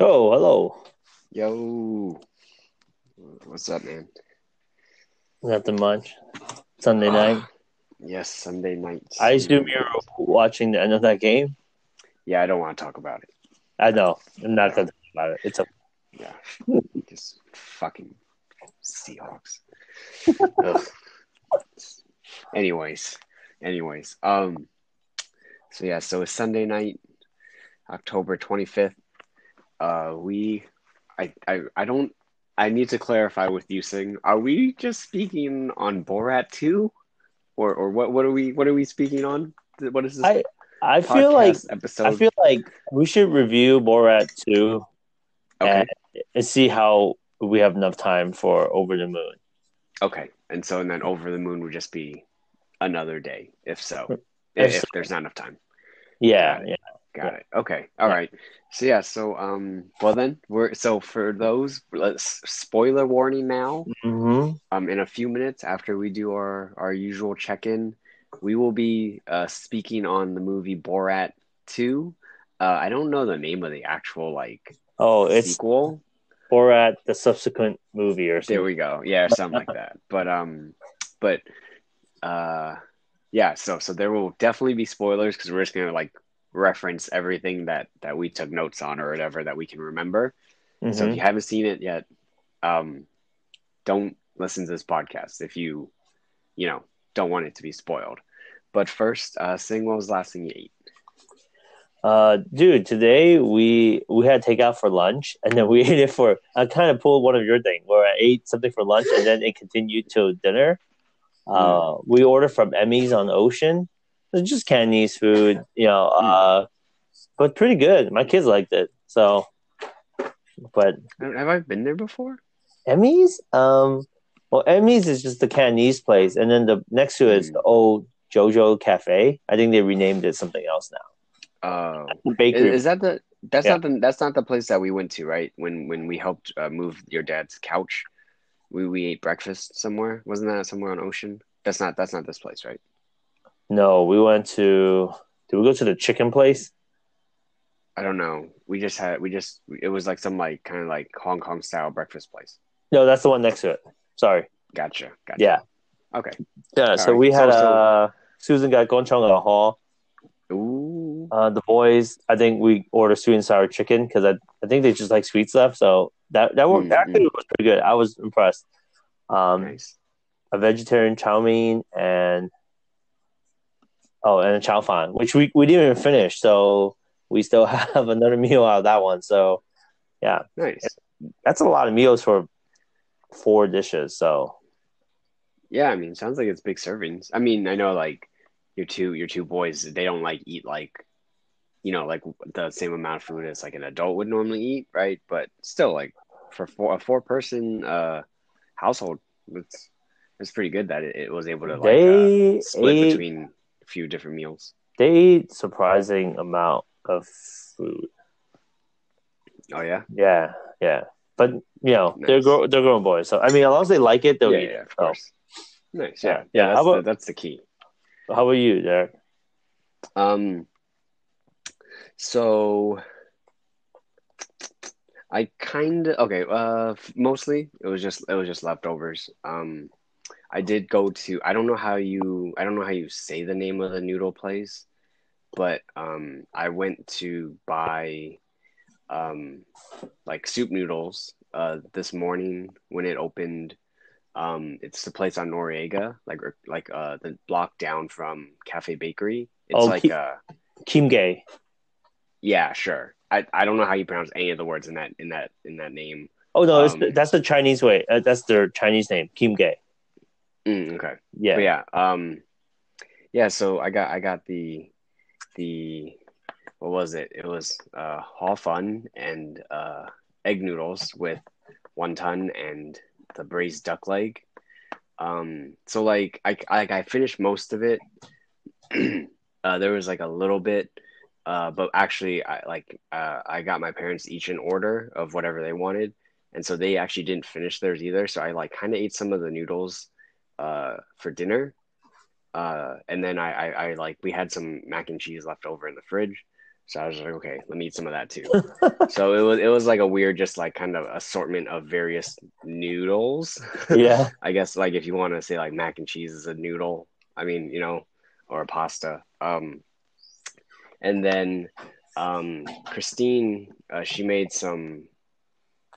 Oh, hello. Yo, what's up, man? Nothing much. Sunday night. Yes, Sunday night. I assume you're watching the end of that game. Yeah, I don't want to talk about it. I know. I'm not gonna talk about it. It's a Yeah, just fucking Seahawks. Anyways, anyways, um, so yeah, so it's Sunday night, October twenty fifth. Uh, we, I, I, I don't. I need to clarify with you, Sing. Are we just speaking on Borat two, or or what? What are we? What are we speaking on? What is this? I I feel like episode. I feel like we should review Borat 2 okay. and, and see how we have enough time for Over the Moon. Okay, and so and then over the moon would just be another day, if so, If if, so. there's not enough time. Yeah, yeah, Got it. yeah. It. Okay. All Yeah. right. So yeah. So um. Well then, we're so for those. Let's spoiler warning now. hmm Um. In a few minutes after we do our our usual check in, we will be uh speaking on the movie Borat Two. Uh, I don't know the name of the actual like Oh, it's sequel. Borat the subsequent movie or There we go. Yeah, or something like that. But um, but uh, yeah. So so there will definitely be spoilers because we're just gonna like reference everything that that we took notes on or whatever that we can remember. So if Mhm. you haven't seen it yet, um, don't listen to this podcast if you, you know, don't want it to be spoiled. But first, uh, Sing, what was the last thing you ate? Uh, dude, today we we had takeout for lunch, and then we ate it for. I kind of pulled one of your thing where I ate something for lunch, and then it continued till dinner. Uh, we ordered from Emmy's on Ocean. It's just Cantonese food, you know, uh, but pretty good. My kids liked it, so. But Have I been there before? Emmy's, um, well, Emmy's is just the Cantonese place, and then the next to it is Mm. the old JoJo Cafe. I think they renamed it something else now. Uh, Bakery. is, is that the? That's Yeah. not the. That's not the place that we went to, right? When when we helped uh, move your dad's couch, we we ate breakfast somewhere. Wasn't that somewhere on Ocean? That's not. That's not this place, right? No, we went to. Did we go to the chicken place? I don't know. We just had. We just. It was like some like kind of like Hong Kong style breakfast place. No, that's the one next to it. Sorry. Gotcha. Gotcha. Yeah, Okay. yeah. so right. we had So- uh, Susan got gonchong at hall. Ooh. Uh, the boys, I think we ordered sweet and sour chicken because I, I think they just like sweet stuff. So that that worked. Mm, That actually was pretty good. I was impressed. Um, nice. a vegetarian chow mein and oh, and a chow fan, which we, we didn't even finish. So we still have another meal out of that one. So yeah, Nice. that's a lot of meals for four dishes. So Yeah, I mean, sounds like it's big servings. I mean, I know like your two your two boys, they don't like eat like you know, like the same amount of food as like an adult would normally eat, right? But still like for four, a four person uh household, it's it's pretty good that it, it was able to like uh, split ate between few different meals. they eat surprising amount of food. Oh yeah? Yeah, yeah. But you know, they're Nice. grow they're grown boys. So I mean, as long as they like it, they'll yeah, eat yeah, it. of So, course. Nice. Yeah, Yeah. yeah. That's, about- the, that's the key. how about you, Derrick? Um, so I kind of okay. Uh, mostly it was just it was just leftovers. Um, I did go to I don't know how you I don't know how you say the name of the noodle place, but um, I went to buy um like soup noodles uh this morning when it opened. Um, it's the place on Noriega, like like uh the block down from Cafe Bakery. It's Oh, like Ki- uh Kim Gay. yeah, sure. I, I don't know how you pronounce any of the words in that in that in that name. Oh no, Um, it's, that's the Chinese way. Uh, that's their Chinese name, Kim Gay. Mm, okay. Yeah. But yeah, um yeah, so I got I got the the what was it? It was uh hor fun and uh egg noodles with wonton and the braised duck leg. Um so like I I, like I finished most of it. uh there was like a little bit uh but actually I like uh I got my parents each an order of whatever they wanted. And so they actually didn't finish theirs either. So I like kind of ate some of the noodles uh, for dinner. Uh, and then I, I, I like we had some mac and cheese left over in the fridge, So I was like, okay, let me eat some of that too. so it was it was like a weird, just like kind of assortment of various noodles. Yeah. I guess like if you want to say like mac and cheese is a noodle, I mean, you know, or a pasta. Um, and then um, Christine, uh, she made some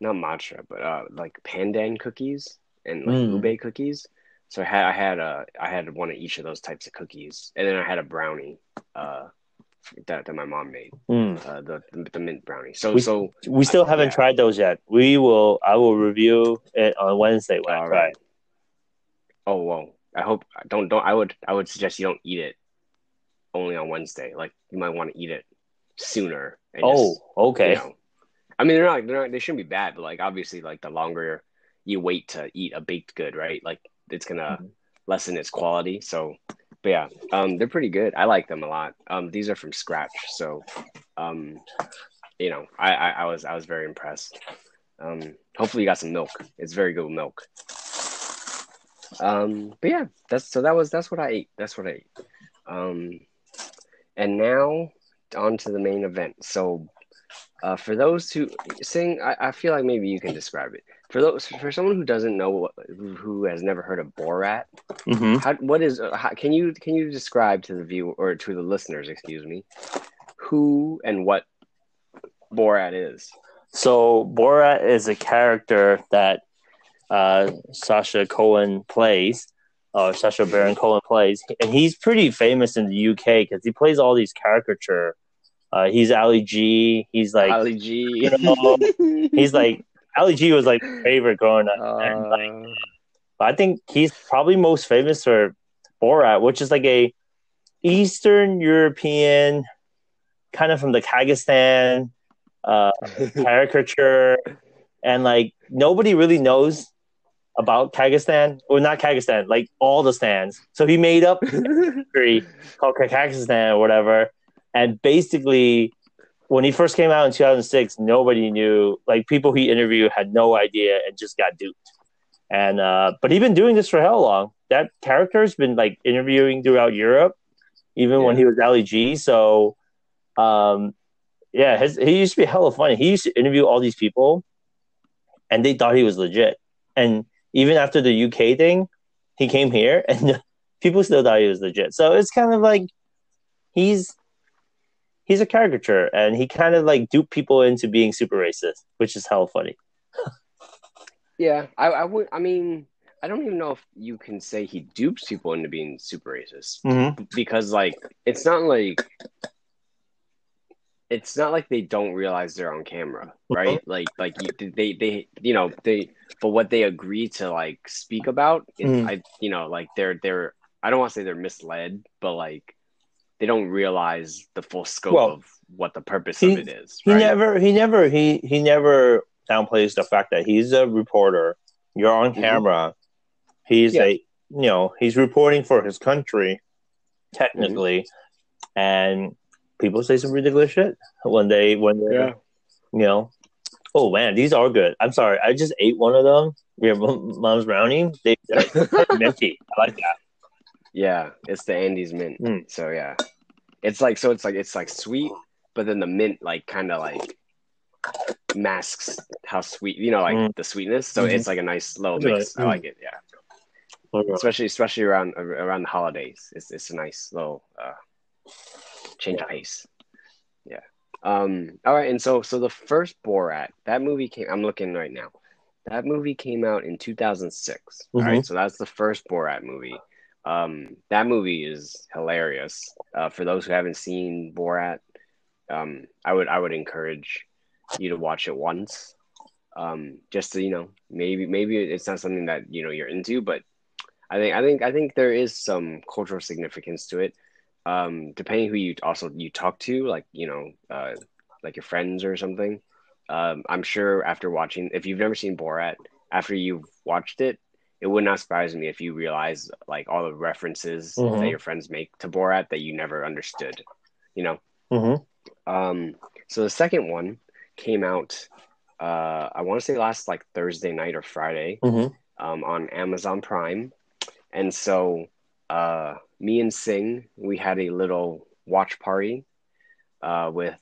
not matcha, but uh, like pandan cookies and like Mm. ube cookies. So I had I had uh, I had one of each of those types of cookies, and then I had a brownie uh, that that my mom made, Mm. uh, the, the the mint brownie. So We- so We still haven't Yeah. tried those yet. We will. I will review it on Wednesday when I try. right. oh well, I hope don't don't I would I would suggest you don't eat it only on Wednesday. Like you might want to eat it sooner. Oh, just, okay. you know. I mean, they're not, they're not, they shouldn't be bad, but like obviously, like the longer you wait to eat a baked good, right? Like it's gonna Mhm. lessen its quality. So, but yeah, um, they're pretty good. I like them a lot. Um, these are from scratch, so, um, you know, I, I, I was I was very impressed. Um, hopefully you got some milk. It's very good milk. Um, but yeah, that's so that was that's what I ate. That's what I ate. Um, and now on to the main event. So, uh, for those who sing, I, I feel like maybe you can describe it. For those, for someone who doesn't know, what, who, has never heard of Borat, hmm how, what is? uh, How, can you can you describe to the view or to the listeners, excuse me, who and what Borat is? So Borat is a character that uh, Sacha Cohen plays, or Sacha Baron Cohen plays, and he's pretty famous in the UK because he plays all these caricature. Uh, he's Ali G. He's like Ali G. you know, he's like Ali G was like favorite growing up. and, like, Uh, I think he's probably most famous for Borat, which is like a Eastern European, kind of from the Kazakhstan uh, caricature, and like nobody really knows about Kazakhstan, or not Kazakhstan, like all the stands. So he made up a country called Kazakhstan or whatever, and basically. When he first came out in 2006, nobody knew. Like people he interviewed had no idea and just got duped. And uh, but he's been doing this for how long? That character's been like interviewing throughout Europe, even when he was Ali G. So, um, yeah, his, he used to be hella funny. He used to interview all these people, and they thought he was legit. And even after the UK thing, he came here, and people still thought he was legit. So it's kind of like he's he's a caricature, and he kind of like duped people into being super racist, which is hella funny. Yeah, I, I would. I mean, I don't even know if you can say he dupes people into being super racist Mm-hmm. because, like, it's not like it's not like they don't realize they're on camera, right? Like, like they, they, you know, they for what they agree to like speak about. It, Mm. I, you know, like they're they're. I don't want to say they're misled, but like they don't realize the full scope Well, of what the purpose he- of it is. He right? never, he never, he he never downplays the fact that he's a reporter. You're on Mhm. camera. He's Yeah. a, you know, he's reporting for his country, technically, and people say some ridiculous shit when they when they, Yeah. you know. Oh man, these are good. I'm sorry, I just ate one of them. Your mom- mom's brownie. They, they're minty. I like that. Yeah, it's the Andes mint. Mm. So yeah, it's like so it's like it's like sweet, but then the mint like kind of like masks how sweet you know like Mm. the sweetness. So Mhm. it's like a nice little mix. I Mm. like it. Yeah, especially especially around around the holidays. It's it's a nice little uh, change of pace. Yeah. Um. All right. And so so the first Borat that movie came. I'm looking right now. That movie came out in 2006. All Mhm. right. So that's the first Borat movie. Um. That movie is hilarious. Uh, for those who haven't seen Borat, um, I would I would encourage you to watch it once. Um, just to you know, maybe maybe it's not something that you know you're into, but I think I think I think there is some cultural significance to it. Um, depending who you also you talk to, like you know, uh, like your friends or something. Um, I'm sure after watching, if you've never seen Borat, after you've watched it, it would not surprise me if you realize like all the references Mhm. that your friends make to Borat that you never understood. You know. hmm Um, so the second one came out. Uh, I want to say last like Thursday night or Friday hmm um, on Amazon Prime. And so uh, me and Sing, we had a little watch party uh, with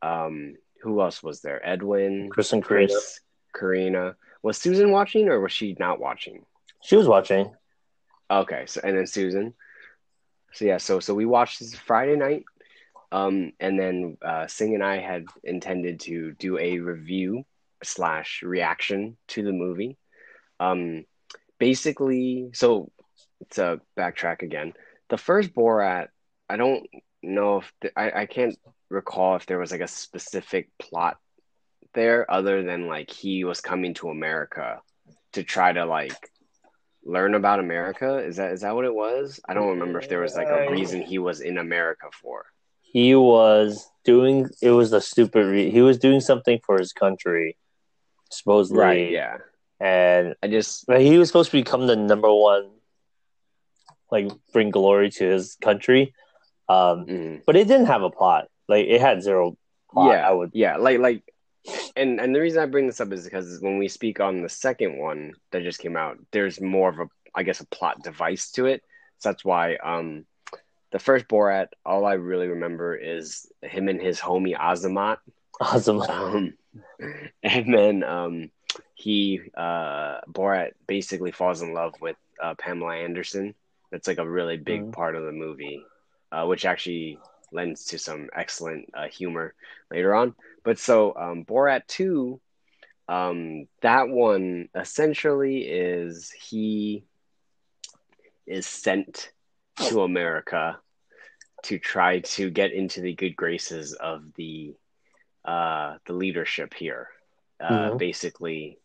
Um, who else was there? Edwin, Chris and Karina. Chris, Karina. Was Susan watching or was she not watching? She was watching. Okay, so and then Susan. So yeah, so so we watched this Friday night, um, and then uh, Sing and I had intended to do a review slash reaction to the movie. Um, basically, so to backtrack again, the first Borat, I don't know if the, I I can't recall if there was like a specific plot there other than like he was coming to America to try to like learn about America. Is that is that what it was? I don't remember if there was like a reason he was in America for. He was doing. It was the stupid. Re- he was doing something for his country, supposedly. Right, yeah. And I just but he was supposed to become the number one, like bring glory to his country. Um, mm, but it didn't have a plot. Like it had zero plot. yeah, I would. yeah, like like and and the reason I bring this up is because when we speak on the second one that just came out, there's more of a I guess a plot device to it. So that's why um the first Borat, all I really remember is him and his homie Azamat. Awesome. Um, and then um, he uh, Borat basically falls in love with uh, Pamela Anderson. That's like a really big Mhm. part of the movie, uh, which actually lends to some excellent uh, humor later on. But so um, Borat two, um, that one essentially is he is sent to America to try to get into the good graces of the uh, the leadership here. Uh, Mhm. Basically,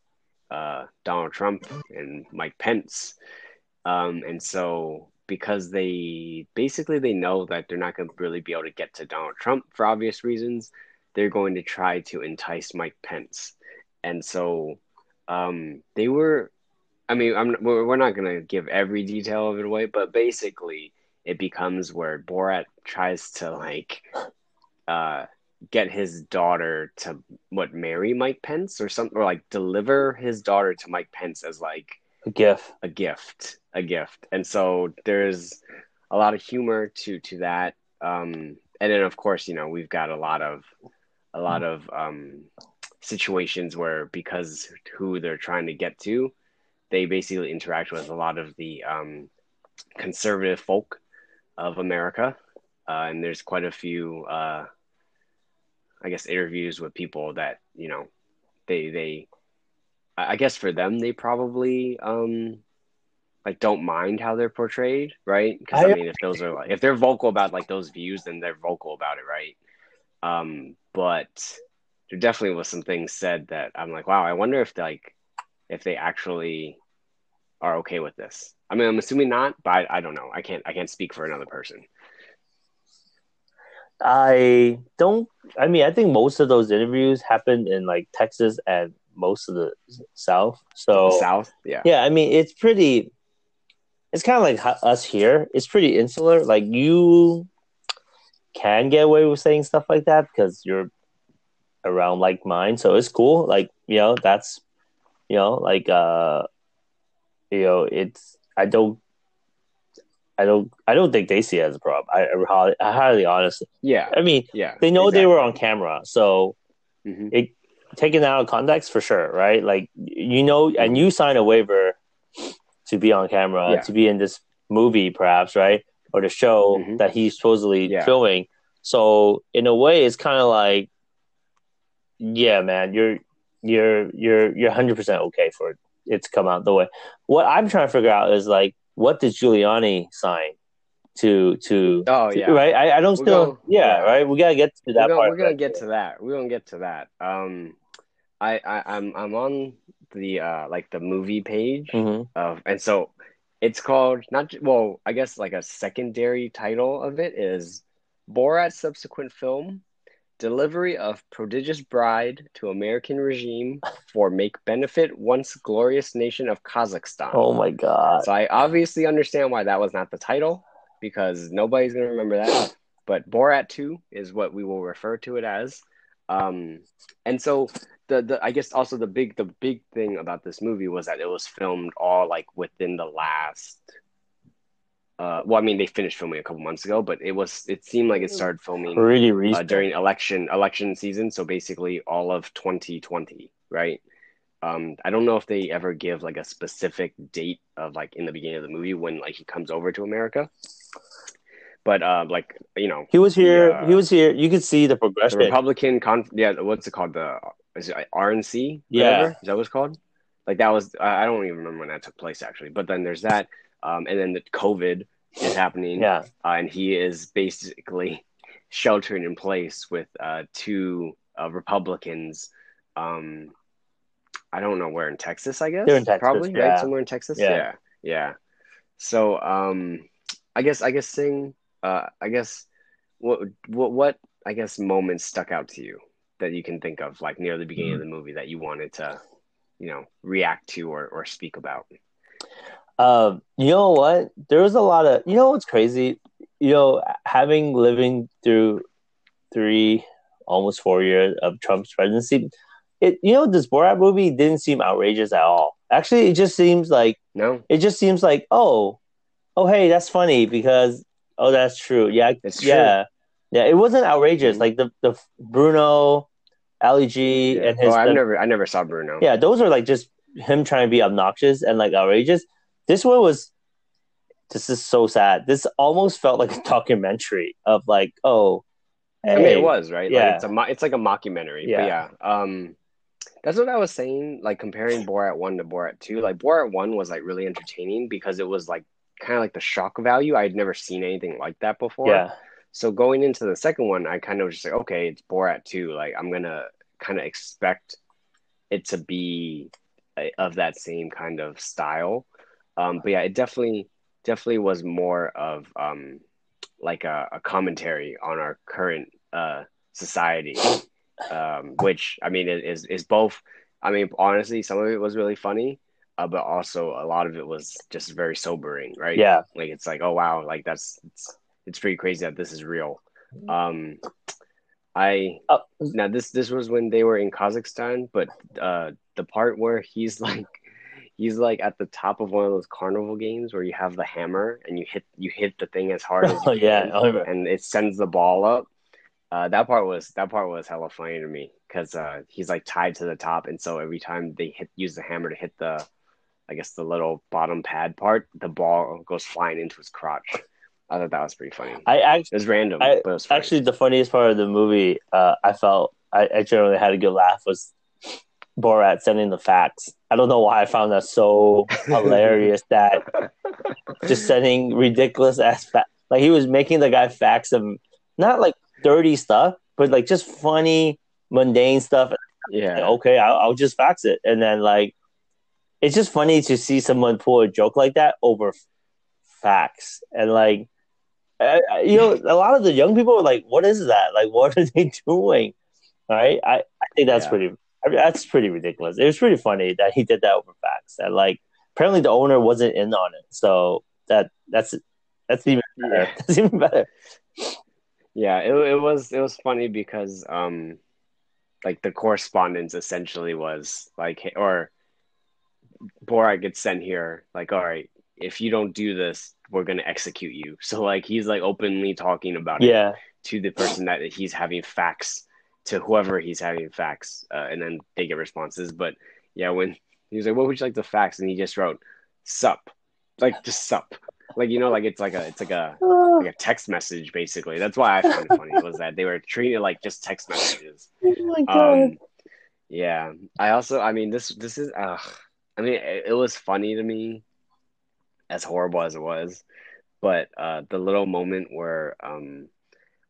uh, Donald Trump and Mike Pence. Um, and so, because they basically they know that they're not going to really be able to get to Donald Trump for obvious reasons, they're going to try to entice Mike Pence. And so, um, they were. I mean, I'm we're not going to give every detail of it away, but basically, it becomes where Borat tries to like uh, get his daughter to what marry Mike Pence or something, or like deliver his daughter to Mike Pence as like A gift, a gift, a gift. And so there's a lot of humor to to that. Um, and then of course, you know, we've got a lot of a lot of um, situations where because who they're trying to get to, they basically interact with a lot of the um, conservative folk of America. Uh, and there's quite a few, uh, I guess, interviews with people that you know, they they, I guess for them they probably um, like don't mind how they're portrayed, right? Because I, I- mean, if those are like if they're vocal about like those views, then they're vocal about it, right? Um, but there definitely was some things said that I'm like, wow, I wonder if like if they actually are okay with this. I mean, I'm assuming not, but I, I don't know. I can't I can't speak for another person. I don't. I mean, I think most of those interviews happened in like Texas and most of the South. So The South, yeah, yeah, I mean, it's pretty. It's kind of like us here. It's pretty insular. Like you can get away with saying stuff like that because you're around like mine. So it's cool. Like you know, that's you know, like uh, you know, it's. I don't. I don't. I don't think they see it as a problem. I, I, highly- I highly honestly. yeah, I mean, yeah. they know they were on camera, so Mhm. it taken out of context for sure, right? Like you know, and you sign a waiver to be on camera, Yeah. to be in this movie, perhaps, right, or the show Mhm. that he's supposedly Yeah. filming. So in a way, it's kind of like, yeah, man, you're you're you're you're hundred percent okay for it. It's come out the way. What I'm trying to figure out is like, what did Giuliani sign to to Oh to- yeah, right? I, I don't We're still, gonna- yeah, yeah. right. We gotta get to that we're gonna, part. we're gonna get to that. We're gonna get to that. Um, I, I I'm I'm on the uh like the movie page hmm of, and so it's called not well, I guess like a secondary title of it is Borat's subsequent film. Delivery of prodigious bride to American regime for make benefit once glorious nation of Kazakhstan. Oh my god. So I obviously understand why that was not the title because nobody's going to remember that. But Borat 2 is what we will refer to it as. Um, and so the, the I guess also the big the big thing about this movie was that it was filmed all like within the last Uh, well, I mean, they finished filming a couple months ago, but it was it seemed like it started filming Pretty uh, during election election season. So basically, all of 2020, right? Um, I don't know if they ever give like a specific date of like in the beginning of the movie when like he comes over to America. But uh, like you know, he was here. Yeah. He was here. You could see the the. Republican con yeah, what's it called? The is it RNC? Yeah. Whatever? Is that what it's called? Like that was I don't even remember when that took place actually. But then there's that, um, and then the COVID is happening. yeah, uh, and he is basically sheltering in place with uh, two uh, Republicans. Um, I don't know where in Texas. I guess They're in Texas, probably yeah. right somewhere in Texas. Yeah. Yeah, yeah. So, um, I guess I guess sing. Uh, I guess what what what I guess moments stuck out to you that you can think of, like near the beginning Mm-hmm. of the movie, that you wanted to, you know, react to or or speak about. Um, you know what? There was a lot of you know what's crazy? You know, having living through three, almost four years of Trump's presidency, it you know this Borat movie didn't seem outrageous at all. Actually, it just seems like No, it just seems like oh, oh hey, that's funny because oh that's true. Yeah, It's true. yeah, yeah. It wasn't outrageous Mhm. like the the Bruno, Ali G, yeah. and his oh, I've never I never saw Bruno. yeah, those are like just him trying to be obnoxious and like outrageous. This one was this is so sad. This almost felt like a documentary of like, oh, I mean, it was right. Yeah. Like, it's a mo- it's like a mockumentary. Yeah. But yeah. Um, that's what I was saying. Like comparing Borat one to Borat two. Like Borat one was like really entertaining because it was like kind of like the shock value. I had never seen anything like that before. Yeah, So going into the second one, I kind of was just like, okay, it's Borat two. Like I'm gonna kind of expect it to be uh, of that same kind of style. Um, but yeah, it definitely definitely was more of um, like a, a commentary on our current uh, society, um, which I mean it is is both. I mean, honestly, some of it was really funny, uh, but also a lot of it was just very sobering, right? yeah, like it's like oh wow like that's it's, it's pretty crazy that this is real. Um i Oh. now this this was when they were in kazakhstan but uh the part where he's like he's like at the top of one of those carnival games where you have the hammer and you hit you hit the thing as hard as you Oh, yeah, can, I and it sends the ball up. Uh, that part was that part was hella funny to me because uh, he's like tied to the top, and so every time they hit use the hammer to hit the, I guess the little bottom pad part, the ball goes flying into his crotch. I thought that was pretty funny. I It was random, I- but it was funny. actually the funniest part of the movie, uh, I felt I, I generally had a good laugh was Borat sending the facts. I don't know why I found that so hilarious that just sending ridiculous ass facts. Like he was making the guy fax some not like dirty stuff, but like just funny, mundane stuff. yeah, Okay, I'll, I'll just fax it, and then like it's just funny to see someone pull a joke like that over f- facts, and like I, I- you know, a lot of the young people are like, "What is that? Like, what are they doing?" Right? I, I think that's Yeah. pretty. I mean, that's pretty ridiculous. It was pretty funny that he did that over facts, and like apparently the owner wasn't in on it, so that that's that's even better. Yeah. That's even better. yeah. It, it was it was funny because um, like the correspondence essentially was like, or Borat gets sent here, like, all right, if you don't do this, we're gonna execute you. So like he's like openly talking about it Yeah, to the person that he's having facts to whoever he's having facts, uh, and then they get responses. But yeah, when he was like, "What would you like the facts?" and he just wrote "sup," like just "sup," like you know, like it's like a it's like a like a text message basically. That's why I found it funny was that they were treating it like just text messages. oh my god. Um, yeah, I also, I mean, this this is, uh, I mean, it, it was funny to me, as horrible as it was, but uh, the little moment where um,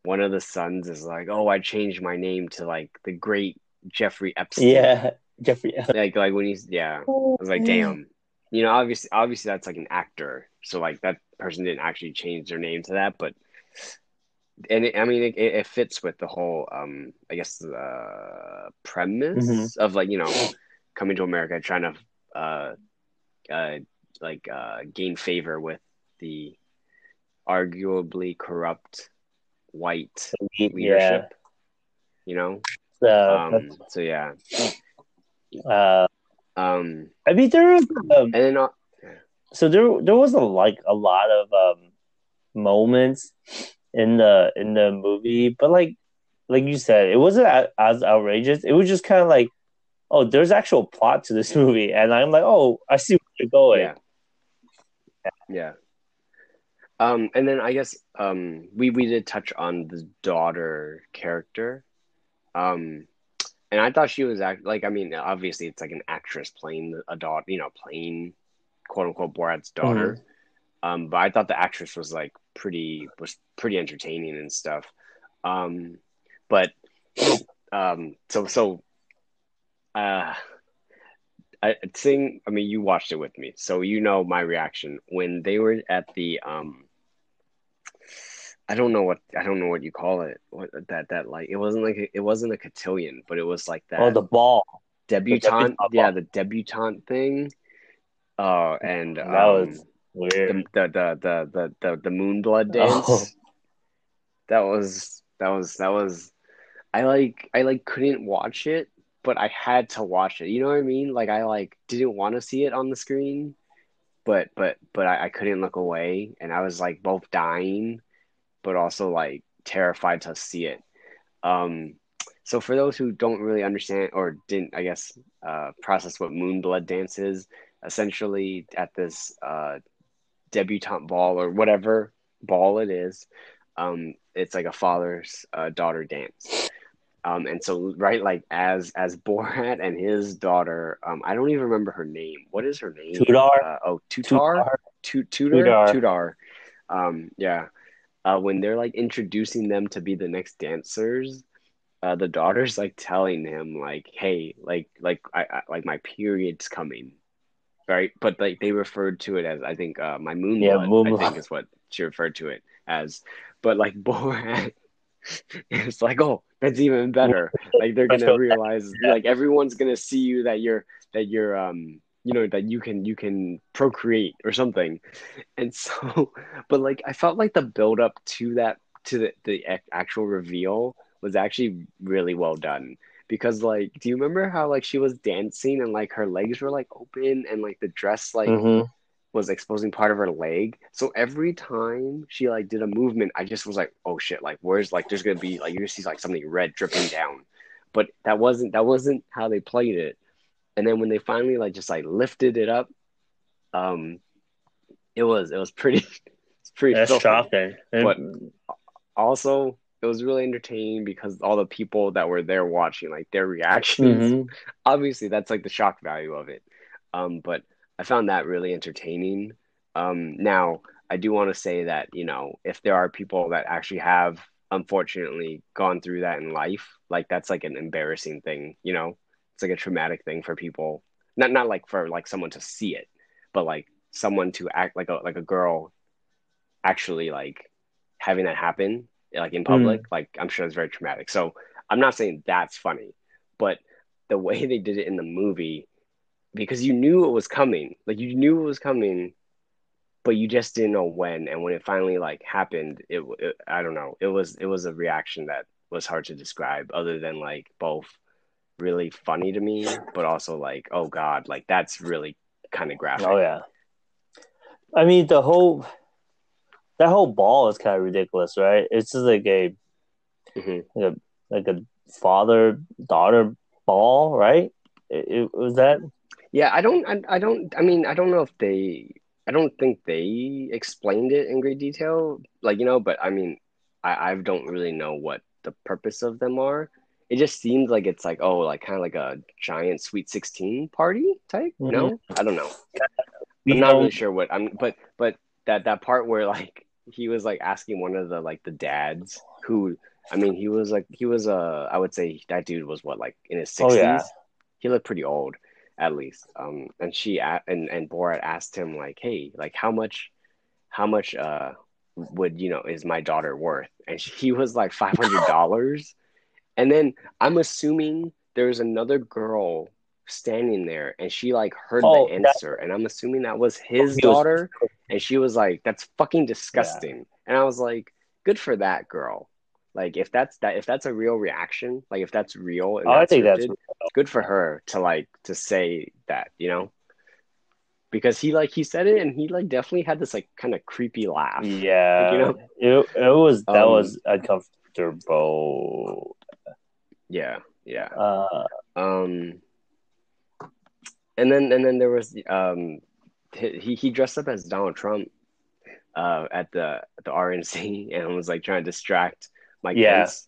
one of the sons is like, "Oh, I changed my name to like the great Jeffrey Epstein." yeah, Jeffrey. like like when he's yeah, I was like, damn. You know, obviously, obviously that's like an actor, so like that person didn't actually change their name to that, but and it, I mean, it, it it fits with the whole, um, I guess, uh, premise Mhm. of like you know, coming to America, trying to, uh, uh, like uh, gain favor with the arguably corrupt white Yeah. leadership. You know, So, um, so yeah. uh, Um, I mean, there was um, and then uh, so there there was a like a lot of um moments in the in the movie, but like like you said, it wasn't as outrageous. It was just kind of like, oh, there's actual plot to this movie, and I'm like, oh, I see where you're going. Yeah. Yeah. Um, and then I guess um, we we did touch on the daughter character, um, and I thought she was act like I mean obviously it's like an actress playing a daughter, you know, playing quote unquote Borat's daughter. Mm-hmm. Um, but I thought the actress was like pretty was pretty entertaining and stuff. Um, but um, so so uh, I think I mean you watched it with me, so you know my reaction when they were at the um I don't know what I don't know what you call it. What that that like it wasn't like a, it wasn't a cotillion, but it was like that. Oh, the ball debutante. The yeah, the debutante thing. Uh, and that um, was weird. The the the the the, the moon blood dance. Oh. That was that was that was. I like I like couldn't watch it, but I had to watch it. You know what I mean? Like I like didn't want to see it on the screen, but but but I, I couldn't look away, and I was like both dying but also like terrified to see it. Um, so for those who don't really understand or didn't, I guess, uh, process what moon blood dance is, essentially at this uh, debutante ball or whatever ball it is, um, it's like a father's uh, daughter dance. Um, and so right like as as Borat and his daughter, um, I don't even remember her name. What is her name? Tudor. Uh, oh, Tutar. Tudor. Tudor. Tudor. Um, yeah uh, when they're like introducing them to be the next dancers, uh, the daughter's like telling him like, "Hey, like, like, I, I like my period's coming." Right, but like they referred to it as I think uh, my moon yeah, blood, I think is what she referred to it as. But like Borat, it's like, oh, that's even better. Like they're gonna realize, like everyone's gonna see you that you're that you're um you know that you can you can procreate or something and so but like i felt like the build up to that to the, the actual reveal was actually really well done because like do you remember how like she was dancing and like her legs were like open and like the dress like mm-hmm. Was exposing part of her leg so every time she like did a movement i just was like oh shit like where's like there's gonna be like you're see like something red dripping down but that wasn't that wasn't how they played it and then when they finally like just like lifted it up, um, it was it was pretty it's pretty That's shocking. But also it was really entertaining because all the people that were there watching, like their reactions. Mm-hmm. Obviously, that's like the shock value of it. Um, but I found that really entertaining. Um, now I do want to say that you know if there are people that actually have unfortunately gone through that in life, like that's like an embarrassing thing, you know it's like a traumatic thing for people not not like for like someone to see it but like someone to act like a like a girl actually like having that happen like in public mm. like i'm sure it's very traumatic so i'm not saying that's funny but the way they did it in the movie because you knew it was coming like you knew it was coming but you just didn't know when and when it finally like happened it, it i don't know it was it was a reaction that was hard to describe other than like both really funny to me, but also like, oh god, like that's really kind of graphic. Oh yeah. I mean, the whole that whole ball is kind of ridiculous, right? It's just like a mm-hmm. like a like a father daughter ball, right? It, it, was that. Yeah, I don't. I, I don't. I mean, I don't know if they. I don't think they explained it in great detail, like you know. But I mean, I I don't really know what the purpose of them are it just seems like it's like oh like kind of like a giant sweet 16 party type mm-hmm. no i don't know i'm not really sure what i'm but but that that part where like he was like asking one of the like the dads who i mean he was like he was uh i would say that dude was what like in his 60s oh, yeah. he looked pretty old at least um and she and and borat asked him like hey like how much how much uh would you know is my daughter worth and he was like $500 And then I'm assuming there's another girl standing there and she like heard oh, the answer and I'm assuming that was his daughter was... and she was like that's fucking disgusting. Yeah. And I was like good for that girl. Like if that's that if that's a real reaction, like if that's real I think scripted, that's good for her to like to say that, you know. because he like he said it and he like definitely had this like kind of creepy laugh. Yeah, you know? it it was that Um, was uncomfortable. Yeah, yeah. Uh, Um, and then and then there was um, he he dressed up as Donald Trump uh, at the at the RNC and was like trying to distract Mike Yeah. Pence.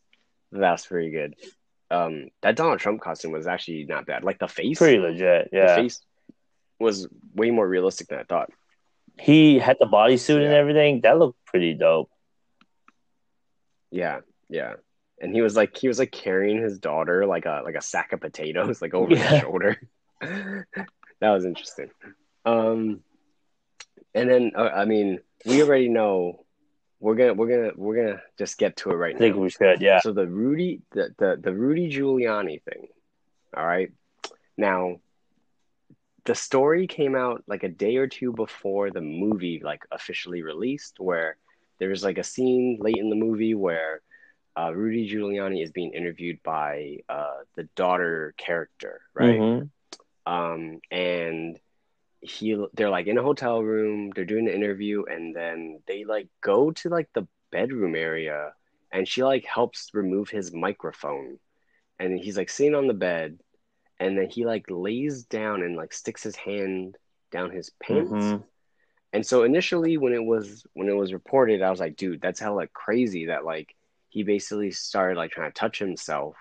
That's pretty good. Um, that Donald Trump costume was actually not bad. Like the face, pretty legit. the Yeah, face was way more realistic than I thought. he had the bodysuit and everything. That looked pretty dope. Yeah, yeah. And he was like he was like carrying his daughter like a like a sack of potatoes like over Yeah. his shoulder. that was interesting. Um, and then uh, I mean we already know we're gonna we're gonna we're gonna just get to it right now. I think we should. Yeah, So the Rudy the, the the Rudy Giuliani thing. All right. Now the story came out like a day or two before the movie like officially released where there was like a scene late in the movie where uh, Rudy Giuliani is being interviewed by uh, the daughter character, right? Mhm. um, and he they're like in a hotel room they're doing an interview and then they like go to like the bedroom area and she like helps remove his microphone. And he's like sitting on the bed and then he like lays down and like sticks his hand down his pants. Mhm. and so initially when it was when it was reported i was like dude that's how like crazy that like he basically started like trying to touch himself.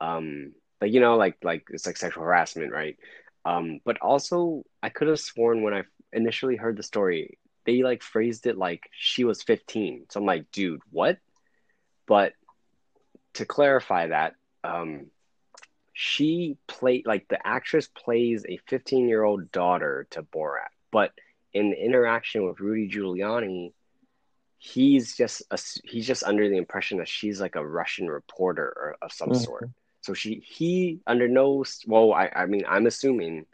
Um like you know like like it's like sexual harassment right um but also i could have sworn when i initially heard the story they like phrased it like she was 15 so i'm like dude what? But to clarify that um she played like the actress plays a 15 year old daughter to borat. But in the interaction with rudy giuliani he's just a, he's just under the impression that she's like a russian reporter or of some Mhm. sort so she he under no well I, I mean i'm assuming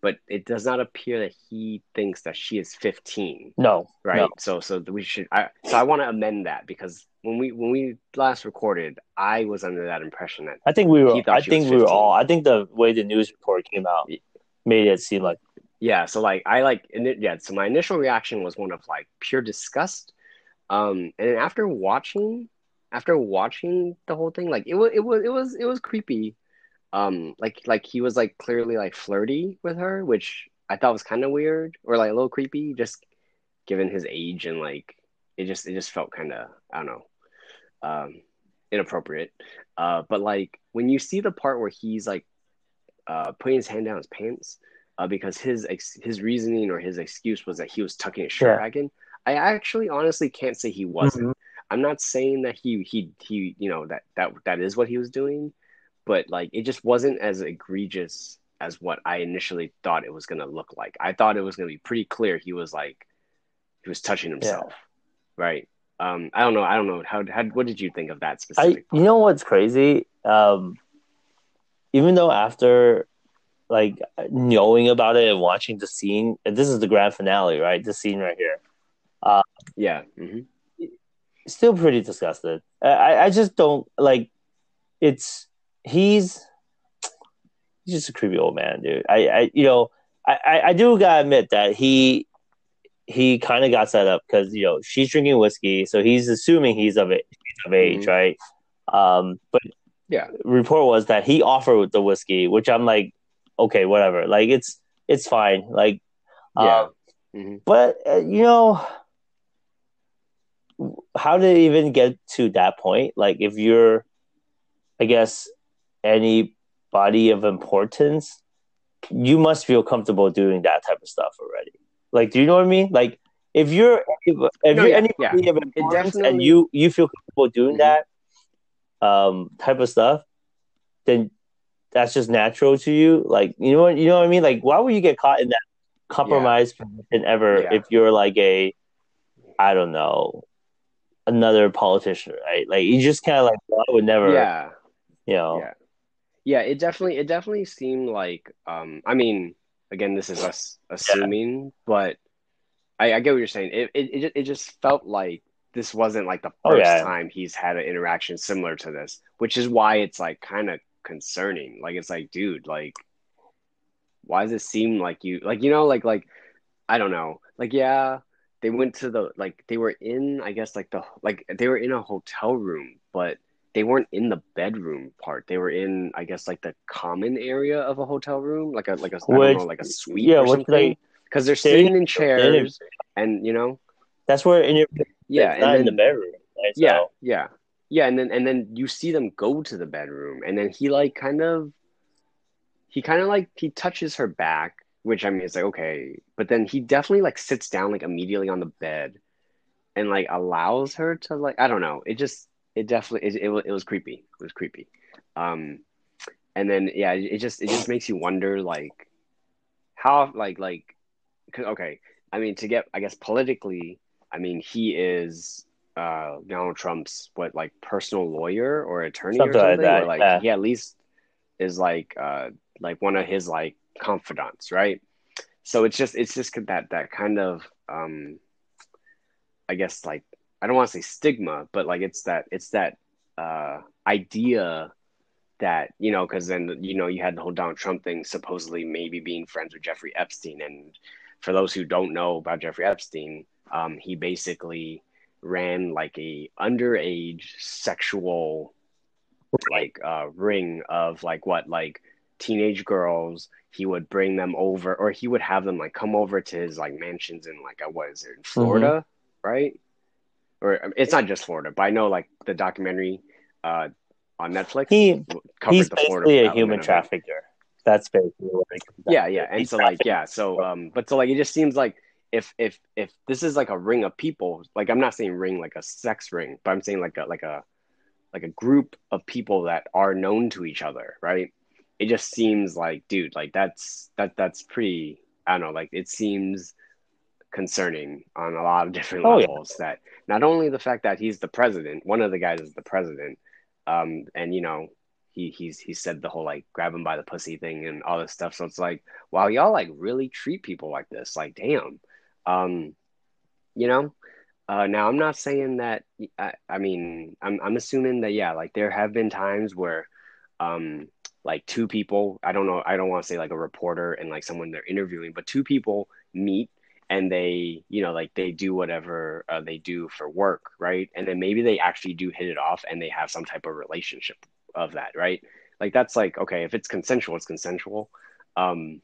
but it does not appear that he thinks that she is 15 No, right No. so so we should i so i want to amend that because when we when we last recorded i was under that impression that I think we were. I think we were all. I think the way the news report came out made it seem like yeah so like i like it, yeah so my initial reaction was one of like pure disgust um and after watching after watching the whole thing like it was it was it was it was creepy um like like he was like clearly like flirty with her which i thought was kind of weird or like a little creepy just given his age and like it just it just felt kind of i don't know um inappropriate uh but like when you see the part where he's like uh putting his hand down his pants uh, because his ex- his reasoning or his excuse was that he was tucking his shirt Yeah. back in. I actually honestly can't say he wasn't. Mhm. I'm not saying that he he he you know that that that is what he was doing, but like it just wasn't as egregious as what I initially thought it was gonna look like. I thought it was gonna be pretty clear he was like he was touching himself, right? Um, I don't know. I don't know how, how. What did you think of that I. specific? You know what's crazy? Um, even though after like knowing about it and watching the scene, this is the grand finale, right? The scene right here. Uh, yeah. hmm still pretty disgusted. I- I, just don't like. It's he's he's just a creepy old man, dude. I, I you know, I, I, I do gotta admit that he he kind of got set up because you know she's drinking whiskey, so he's assuming he's of it, he's of age, Mhm. right? Um, but Yeah. report was that he offered the whiskey, which I'm like, okay, whatever. Like it's it's fine. Like, Yeah. um, hmm but uh, you know, how did it even get to that point? Like, if you're, I guess, anybody of importance, you must feel comfortable doing that type of stuff already. Like, do you know what I mean? Like, if you're if No, you're yeah, anybody of importance and you you feel comfortable doing Mhm. that um type of stuff, then that's just natural to you. Like, you know what you know what I mean? Like, why would you get caught in that compromised position ever Yeah. if you're like a I don't know another politician, right? Like you just kind of like well, I would never, Yeah. you know, Yeah. Yeah, it definitely it definitely seemed like um I mean again this is us assuming but I, I get what you're saying it, it it it just felt like this wasn't like the Oh, first yeah. time he's had an interaction similar to this which is why it's like kind of concerning like it's like dude like why does it seem like you like you know like like I don't know like yeah they went to the like they were in I guess like the like they were in a hotel room but they weren't in the bedroom part they were in I guess like the common area of a hotel room like a like a don't know like a suite yeah, or something because they're they- sitting in chairs and you know that's where in your yeah not and in the bedroom. Right? yeah So, yeah yeah and then and then you see them go to the bedroom and then he like kind of he kind of like he touches her back which i mean it's like okay. But then he definitely like sits down like immediately on the bed and like allows her to like i don't know. It just it definitely it, it, wa- it was creepy. It was creepy. Um and then yeah it just it just makes you wonder like how like like 'cause- okay. I mean to get i guess politically i mean he is uh donald trump's what like personal lawyer or attorney Something or like something? That, or like yeah. he at least is like uh like one of his like confidants right? So it's just it's just that that kind of um i guess like i don't want to say stigma but like it's that it's that uh idea that you know because then you know you had the whole donald trump thing supposedly maybe being friends with jeffrey epstein. And for those who don't know about jeffrey epstein um he basically ran like a underage sexual like uh ring of like what like teenage girls he would bring them over or he would have them like come over to his like mansions in like what is it in florida right? Or it's not just florida but i know like the documentary uh on netflix he covered he's the Florida basically a human trafficker. That's basically what it comes Yeah, yeah, and so like yeah, so um, but so like it just seems like if if if this is like a ring of people, like I'm not saying ring like a sex ring, but I'm saying like a like a like a group of people that are known to each other, right? It just seems like, dude, like that's that that's pretty. I don't know, like it seems concerning on a lot of different Oh, yeah. levels. That not only the fact that he's the president, one of the guys is the president, um, and you know he he's he said the whole like grab him by the pussy thing and all this stuff. So it's like, wow, y'all like really treat people like this. Like, damn, um, you know. Uh, now I'm not saying that. I, I mean, I'm I'm assuming that yeah, like there have been times where, um, like two people. I don't know. I don't want to say like a reporter and like someone they're interviewing, but two people meet and they you know like they do whatever uh, they do for work right and then maybe they actually do hit it off and they have some type of relationship of that right like that's like okay if it's consensual it's consensual um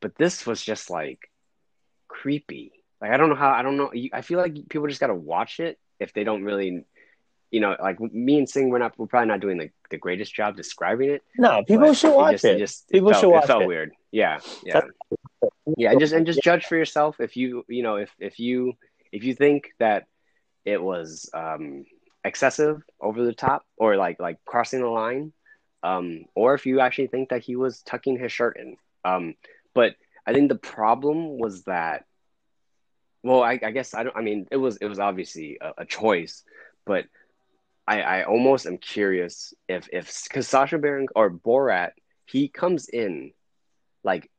but this was just like creepy like i don't know how i don't know i feel like people just gotta watch it if they don't really you know like me and sing we're not we're probably not doing like the greatest job describing it No, people should watch just, it. just People felt, should watch it felt it. weird yeah yeah yeah and just and just judge for yourself if you you know if if you if you think that it was um excessive over the top or like like crossing the line um or if you actually think that he was tucking his shirt in um but i think the problem was that well i, I guess i don't i mean it was it was obviously a, a choice but i i almost am curious if if because Sacha Baron or borat he comes in like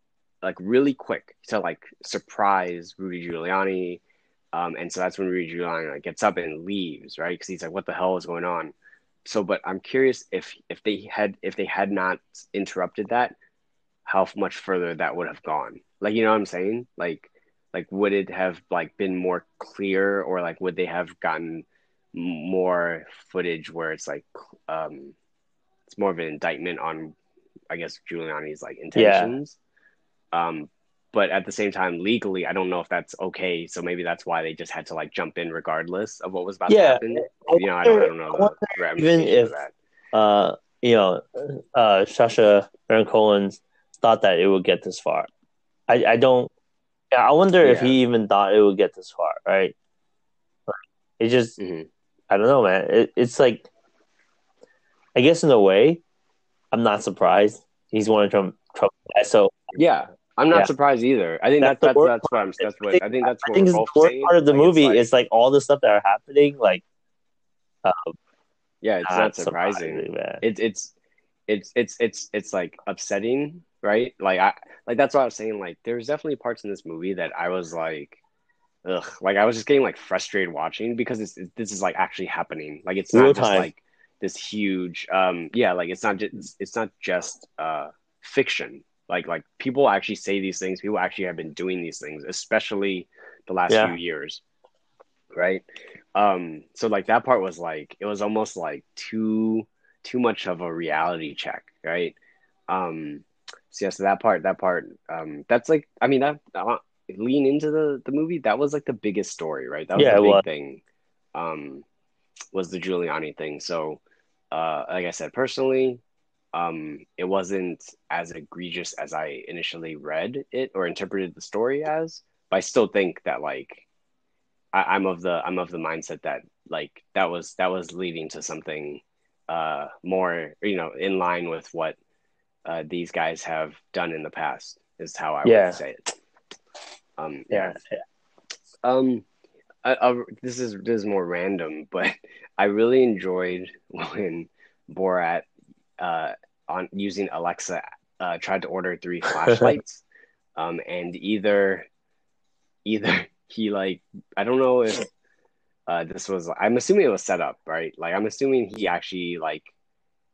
like really quick to like surprise Rudy Giuliani. Um, and so that's when Rudy Giuliani like, gets up and leaves, right? Because he's like, "What the hell is going on?" So, but I'm curious if if they had if they had not interrupted that, how much further that would have gone. Like, you know what I'm saying? Like, like would it have like been more clear, or like would they have gotten more footage where it's like, um, it's more of an indictment on, I guess Giuliani's like intentions. Yeah. Um, but at the same time, legally, I don't know if that's okay. So maybe that's why they just had to like jump in regardless of what was about to Yeah. happen. You know, I don't, I don't know I the ramifications if- that. Uh, you know, uh, Sacha Baron Cohen thought that it would get this far. I, I don't. Yeah, I wonder if he even thought it would get this far. Right? It just. Mhm. I don't know, man. It, it's like. I guess in a way, I'm not surprised. He's one of Trump. Trump so Yeah, I'm not Yeah. surprised either. I think That's that's that's that's what I'm. That's what I think. That's I what think the worst part of the Like, movie like- is like all the stuff that are happening. Like, uh, yeah, it's not not surprising. surprising, man. it's it's it's it's it's it's like upsetting, right? Like I like that's what I was saying. Like there's definitely parts in this movie that I was like, ugh, like I was just getting like frustrated watching because it's, it, this is like actually happening. Like it's Real not just time. like this huge, um, yeah, like it's not just it's not just uh fiction. Like like people actually say these things. People actually have been doing these things, especially the last Yeah. few years, right? Um, so like that part was like it was almost like too too much of a reality check, right? Um, so yeah, so that part that part um, that's like I mean that lean into the the movie that was like the biggest story, right? That was Yeah, the big was. thing. Um, was the Giuliani thing. So, uh, like I said, personally, um, it wasn't as egregious as I initially read it or interpreted the story as. But I still think that like I, I'm of the I'm of the mindset that like that was that was leading to something uh more you know in line with what uh, these guys have done in the past is how I Yeah. would say it. Um, Yeah. um, I, I, this is this is more random, but I really enjoyed when Borat uh, on using Alexa uh, tried to order three flashlights, um, and either either he like I don't know if uh, this was I'm assuming it was set up right. Like I'm assuming he actually like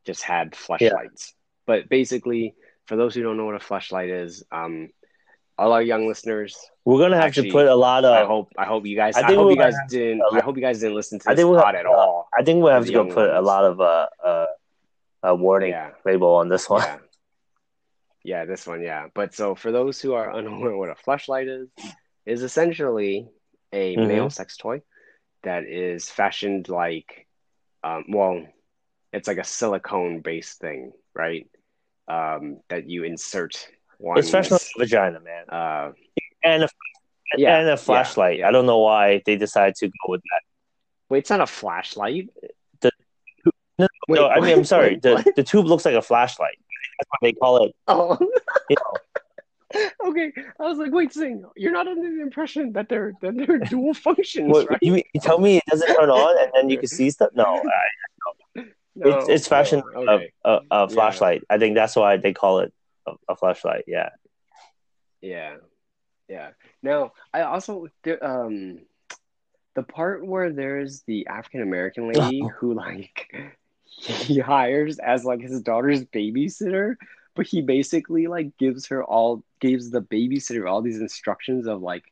just had flashlights, but basically for those who don't know what a flashlight is, um, all our young listeners, We're gonna have Actually, to put a lot of. I hope I hope you guys I I, hope you guys didn't I hope you guys didn't listen to I this think we'll pod have- at all. I think we'll have to go put a lot of uh, uh, uh warning Yeah. label on this one. Yeah. Yeah, this one, yeah. But so for those who are unaware what a flashlight is, is essentially a Mhm. male sex toy that is fashioned like um well, it's like a silicone based thing, right? Um that you insert one It's like a vagina, man, uh and a Yeah, and a flashlight. yeah. I don't know why they decided to go with that. wait, it's not a flashlight. The- No, Wait, no, I mean, I'm sorry. wait, the what? the tube looks like a flashlight. That's why they call it. Oh You know, okay. I was like, wait, Sing, you're not under the impression that they're that they're dual functions, what, right? you, you tell me it doesn't turn on and then you can see stuff. No, I, No, it's it's no, a, okay. a, a Yeah. flashlight. I think that's why they call it a, a flashlight. Yeah. Yeah, yeah. Now, I also there, um the part where there's the African American lady who like he hires as like his daughter's babysitter, but he basically like gives her all gives the babysitter all these instructions of like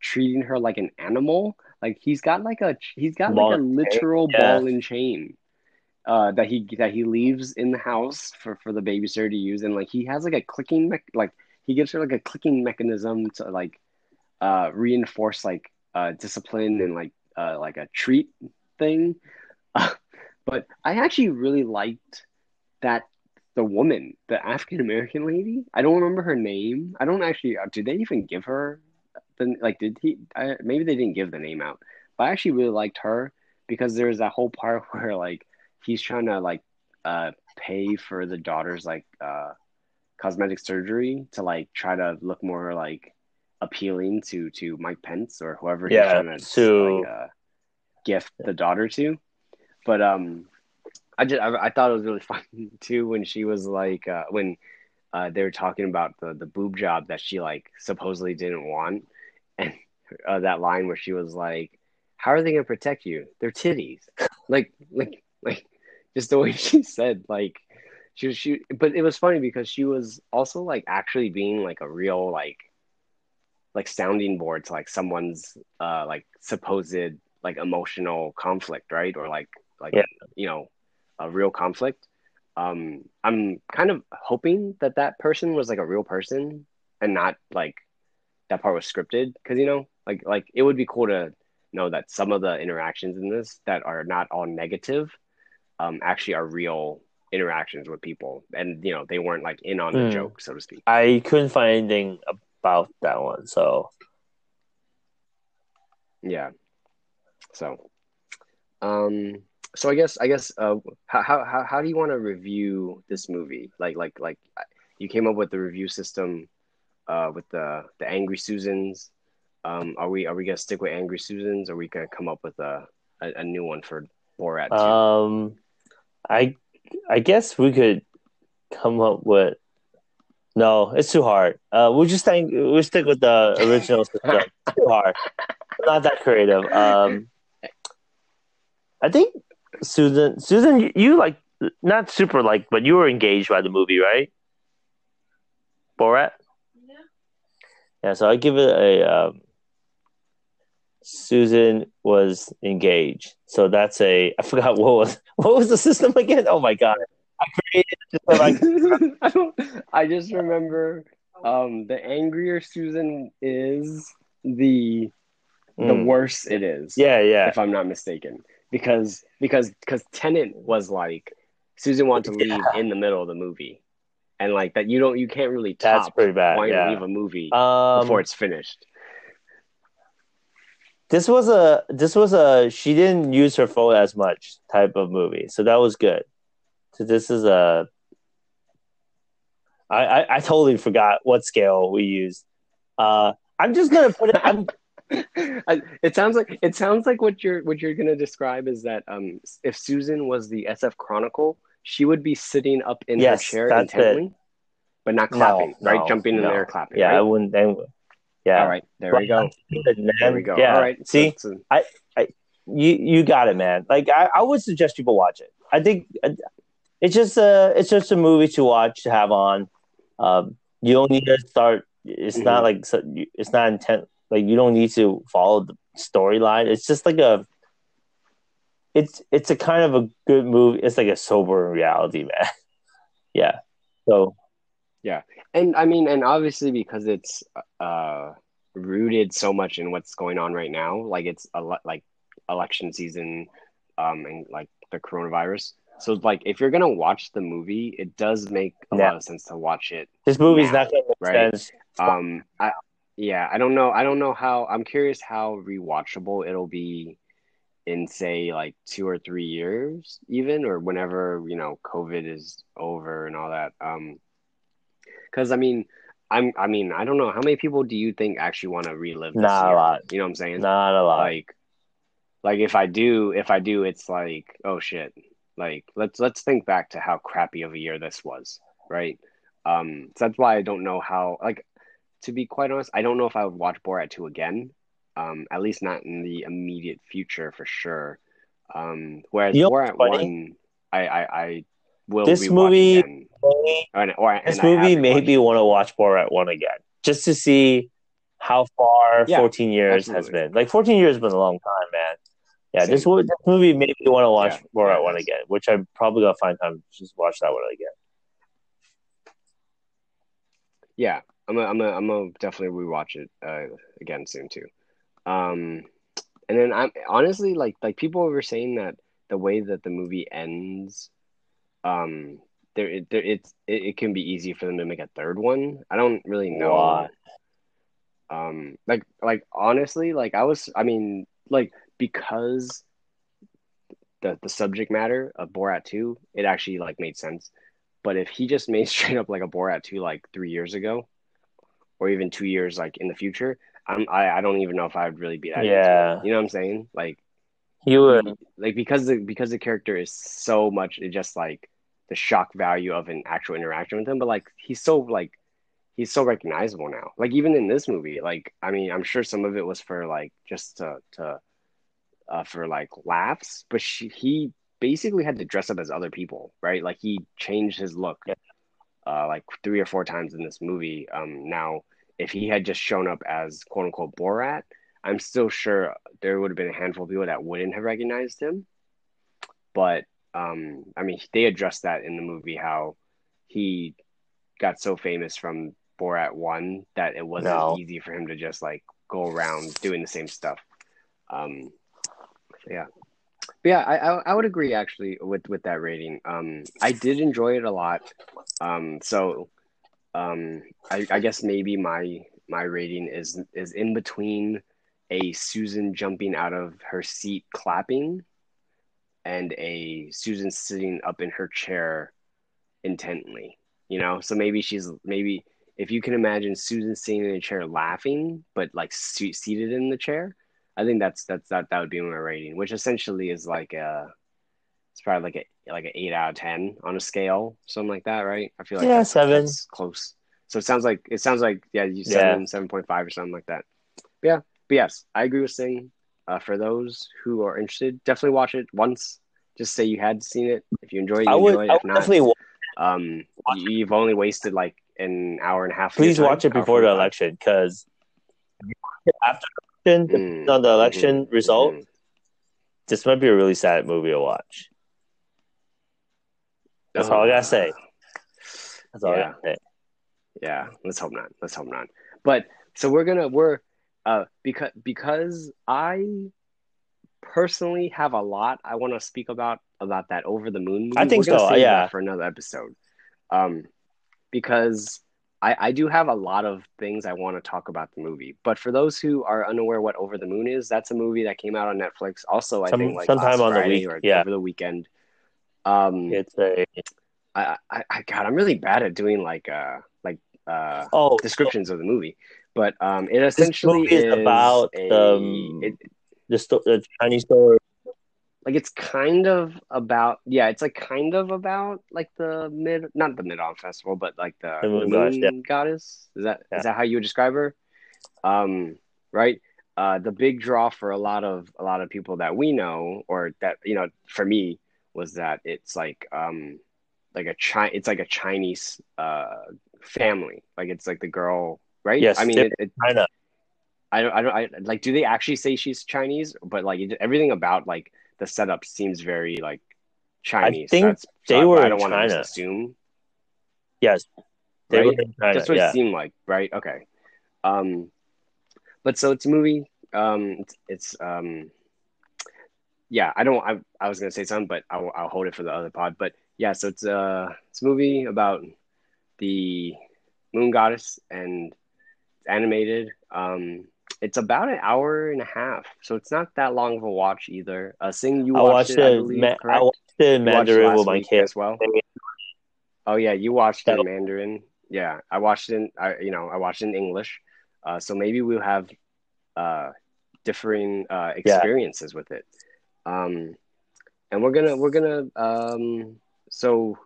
treating her like an animal. Like he's got like a he's got Ball like a and chain, literal yeah. ball and chain. Uh, that he that he leaves in the house for, for the babysitter to use, and like he has like a clicking mech like he gives her like a clicking mechanism to like uh reinforce like uh discipline and like uh like a treat thing. But i actually really liked that the woman the african american lady. I don't remember her name. I don't actually uh, did they even give her the like did he I, maybe they didn't give the name out. But i actually really liked her because there's that whole part where like he's trying to like uh pay for the daughter's like uh cosmetic surgery to like try to look more like appealing to to Mike Pence or whoever he's Yeah, trying to to- like, uh, gift the daughter to. But um, I just I, I thought it was really fun too when she was like uh, when uh, they were talking about the the boob job that she like supposedly didn't want, and uh, that line where she was like, "How are they gonna protect you? They're titties." like like like just the way she said like she was she but it was funny because she was also like actually being like a real like like sounding board to like someone's uh like supposed like emotional conflict right? Or like like Yeah. you know a real conflict. Um i'm kind of hoping that that person was like a real person and not like that part was scripted. Because you know like like it would be cool to know that some of the interactions in this that are not all negative um actually are real interactions with people and you know they weren't like in on the Mm. joke so to speak I couldn't find anything about that one. So Yeah. So, um, so I guess I guess uh, how how how do you want to review this movie? Like like like you came up with the review system, uh, with the the Angry Susans. Um, are we are we gonna stick with Angry Susans, or are we gonna come up with a a, a new one for Borat? 2? um, I I guess we could come up with. No, it's too hard. Uh, we'll just think we'll stick with the original system. Too hard. Not that creative. Um, I think Susan, Susan, you, you like not super like, but you were engaged by the movie, right? Borat. Yeah, so I give it a. Um, Susan was engaged, so that's a. I forgot what was what was the system again. Oh my god! I created it just so I I don't. I just remember um, the angrier Susan is, the the Mm. worse it is. Yeah, yeah, if I'm not mistaken, because because because Tenet was like Susan wanted to leave in the middle of the movie, and like that you don't you can't really top that's pretty bad. wanting to Yeah. leave a movie Um, before it's finished. This was a this was a she didn't use her phone as much type of movie, so that was good. So this is a. I, I, I totally forgot what scale we used. Uh, I'm just gonna put it. I'm, it sounds like it sounds like what you're what you're gonna describe is that um if Susan was the SF Chronicle, she would be sitting up in Yes, her chair that's it. but not clapping, No, right? no, Jumping in no. there, clapping. yeah, I right? wouldn't. I wouldn't- yeah. All right, there we go. Man, There we go. Yeah. All right. See, so- so- you you got it, man. Like I, I would suggest people watch it. I think uh, it's just a it's just a movie to watch to have on. Um, you don't need to start. It's not like it's not intent. Like you don't need to follow the storyline. It's just like a. It's it's a kind of a good movie. It's like a sober reality, man. yeah. So and I mean, and obviously because it's uh rooted so much in what's going on right now, like it's a ele- like election season, um, and like the coronavirus. So like, if you're gonna watch the movie, it does make a Yeah. lot of sense to watch it. this movie's Now, not going to make right? sense. Um, I yeah, I don't know. I don't know how. I'm curious how rewatchable it'll be in say like two or three years, even or whenever you know COVID is over and all that. Um, because I mean, I'm. I mean, I don't know how many people do you think actually want to relive this Not a lot. You know what I'm saying? Not a lot. Like, like if I do, if I do, it's like, oh shit. Like let's let's think back to how crappy of a year this was, right? Um, so that's why I don't know how. Like, to be quite honest, I don't know if I would watch Borat two again. Um, at least not in the immediate future for sure. Um, whereas You know Borat funny? one, I I, I will This movie- Or, this and I have movie made me want to watch Borat one again, just to see how far Yeah, 14 years has been. Like 14 years has been a long time, man. Yeah, this, Same. this movie made me want to watch Yeah, Borat yeah, one again, which I'm probably gonna find time to just watch that one again. Yeah, I'm gonna, I'm gonna, I'm gonna definitely rewatch it uh, again soon too. Um, and then I'm honestly like like people were saying that the way that the movie ends, um, there it there it's it, it can be easy for them to make a third one. I don't really know. Um, like like honestly, like I was, I mean, like because the the subject matter of Borat two, it actually like made sense. But if he just made straight up like a Borat two like three years ago, or even two years like in the future, I'm I, I don't even know if I would really be that. Yeah. it. you know what I'm saying? Like You would. like because the because the character is so much it just like the shock value of an actual interaction with him but like he's so like he's so recognizable now. Like even in this movie like i mean i'm sure some of it was for like just to to uh for like laughs but she, he basically had to dress up as other people right? Like he changed his look uh like three or four times in this movie. Um now if he had just shown up as quote unquote borat i'm still sure there would have been a handful of people that wouldn't have recognized him. But um i mean they addressed that in the movie how he got so famous from borat 1 that it wasn't No. easy for him to just like go around doing the same stuff. Um yeah. But yeah I, I i would agree actually with with that rating. Um i did enjoy it a lot. Um so um i i guess maybe my my rating is is in between a Susan jumping out of her seat clapping and a Susan sitting up in her chair intently. You know, so maybe she's maybe if you can imagine Susan sitting in a chair laughing, but like seated in the chair, I think that's that's that that would be my rating, which essentially is like a it's probably like a like an eight out of ten on a scale, something like that, right? I feel like Yeah, that's, seven. that's close. So it sounds like it sounds like yeah, you Yeah. seven seven point five or something like that. But yeah, but yes, I agree with Sing. Uh, for those who are interested, definitely watch it once. Just say you had seen it. If you enjoy it, you I would, enjoy it. I If would not, definitely. wa- um, you, you've only wasted like an hour and a half. Please watch it before the election because after the election, Mm, on the election mhm, result, mhm. this might be a really sad movie to watch. That's all I gotta say. That's all I Yeah. gotta say. Yeah, let's hope not. Let's hope not. But so we're gonna we're uh because because I personally have a lot I want to speak about about that over the moon movie. I think so, yeah. for another episode. Um, because I I do have a lot of things I want to talk about the movie. But for those who are unaware what Over the Moon is, that's a movie that came out on Netflix. Also, I Some- think like sometime on the week, or yeah. over the weekend. Um, It's a I, I, I God, I'm really bad at doing like uh like uh oh descriptions of the movie, but um, it essentially is is about a, um, it, the, sto- the Chinese story. like it's kind of about yeah, it's like kind of about like the mid not the Mid Autumn Festival, but like the, The moon goddess, yeah. goddess. Is that is Yeah. that how you would describe her? Um, right. Uh, the big draw for a lot of a lot of people that we know, or that you know, for me, was that it's like um, like a chi- it's like a Chinese uh family. Like it's like the girl, right? Yes, I mean, it, it, China. I don't, I don't, I like. Do they actually say she's Chinese? But like it, everything about like the setup seems very like Chinese. I think That's, they I- were I in don't want to assume. Yes, they Right? were in China. That's what yeah. it seemed like, right? Okay. Um, but so it's a movie. Um, it's, it's um, yeah. I don't. I, I was gonna say something, but I'll, I'll hold it for the other pod. But yeah, so it's uh, it's a movie about the moon goddess and animated. Um, it's about an hour and a half, so it's not that long of a watch either. Uh, Sing, you watched, watched it, I believe, Ma- I watched it in watched Mandarin with my kids. as well. Oh yeah, you watched it in Mandarin. Yeah, I watched it. In, I you know I watched it in English. Uh, so maybe we'll have uh, differing uh, experiences with it. Um, and we're gonna we're gonna um, so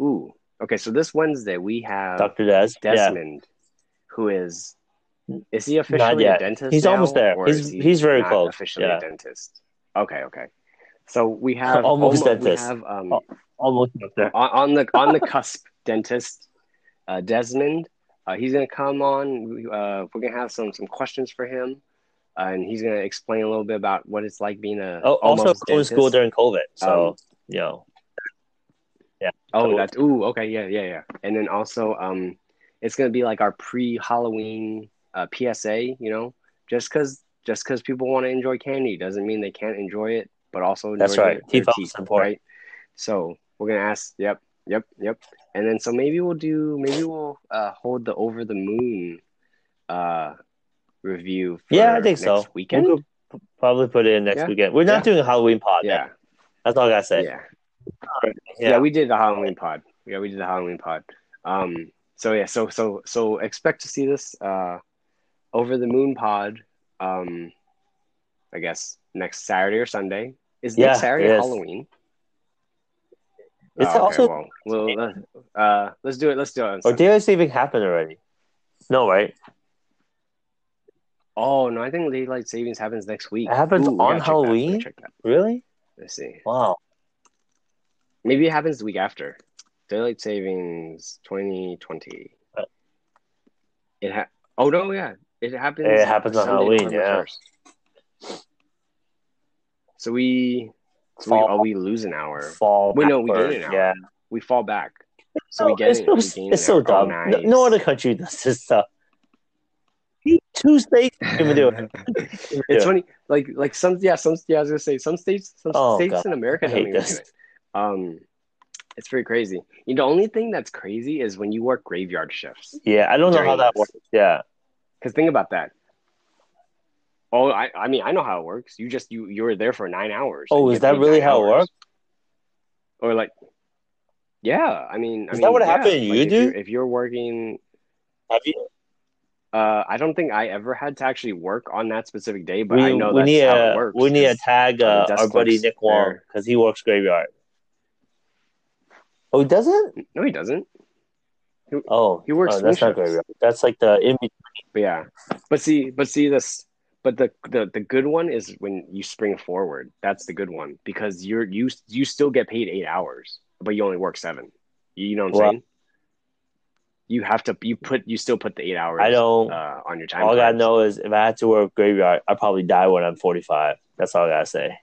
ooh okay. So this Wednesday we have Dr. Des. Yeah. Who is is he officially a dentist? He's now, almost there. He's- he he's very close. Officially Yeah. a dentist. Okay, okay. So we have Almost almo- we dentist. have um, Oh, Almost there. on, on the on the cusp dentist uh, Desmond. Uh, he's gonna come on. Uh, we're gonna have some some questions for him, uh, and he's gonna explain a little bit about what it's like being a Oh, also almost to school during COVID. So, Um, you know, Oh, so- that's ooh okay yeah yeah yeah. And then also um, it's gonna be like our pre Halloween uh, PSA. You know, just because just because people want to enjoy candy doesn't mean they can't enjoy it, but also That's right. their, their Teeth support. right? So we're gonna ask. Yep, yep, yep. And then so maybe we'll do maybe we'll uh, hold the over the moon uh, review. For yeah, I think next so. Weekend. We could probably put it in next Yeah. weekend. We're not Yeah. doing a Halloween pod. yeah, Yeah. That's all I got to say. yeah. yeah, we did the Halloween pod. Yeah, we did the Halloween pod. Um, so yeah, so so so expect to see this uh, over the moon pod. Um, I guess next Saturday or Sunday. Is Yeah, next Saturday it. Halloween? It's Oh, okay, also, well, well uh, uh, let's do it. Let's do it. Or daylight saving happened already? No, right? Oh no, I think daylight savings happens next week. It happens Ooh, on gotta check that. Halloween? Really? Let's see. Wow. Maybe it happens the week after. Daylight savings 2020. Uh. It ha- Oh no, yeah, it happens. It happens on Sunday, Halloween, yeah. 1st. So we, so we, Fall. oh, we lose an hour. Fall. Wait, no, we gain an hour. Yeah. We fall back. So we get it's it. so, we it's hour. Oh, dumb. No, nice. no other country does this stuff. Two states even do it. it's funny, like like some yeah some yeah I was gonna say some states some Oh, states God. in America don't hate even this. do it. Um, it's very crazy. You know, the only thing that's crazy is when you work graveyard shifts. Yeah, I don't know how that works. Yeah. Because think about that. Oh, I, I mean, I know how it works. You just you you were there for nine hours. Oh, is that really how it works? Or like, yeah, I mean, I Is mean, that what yeah, happened to you, if dude? You're, if you're working, Have you? uh, I don't think I ever had to actually work on that specific day, but we, I know we that's need how a it works. we need to tag uh, our buddy Nick Wong because he works graveyard. Oh, he doesn't? no, he doesn't. Oh, He works Oh, that's not graveyard. That's like the in But yeah, but see, but see this, but the the the good one is when you spring forward. That's the good one because you're you you still get paid eight hours, but you only work seven. You know what I'm Wow. saying? you have to you put you still put the eight hours. I don't. uh, on your time. all I gotta know is if I had to work graveyard, I'd probably die when I'm 45. That's all I gotta say.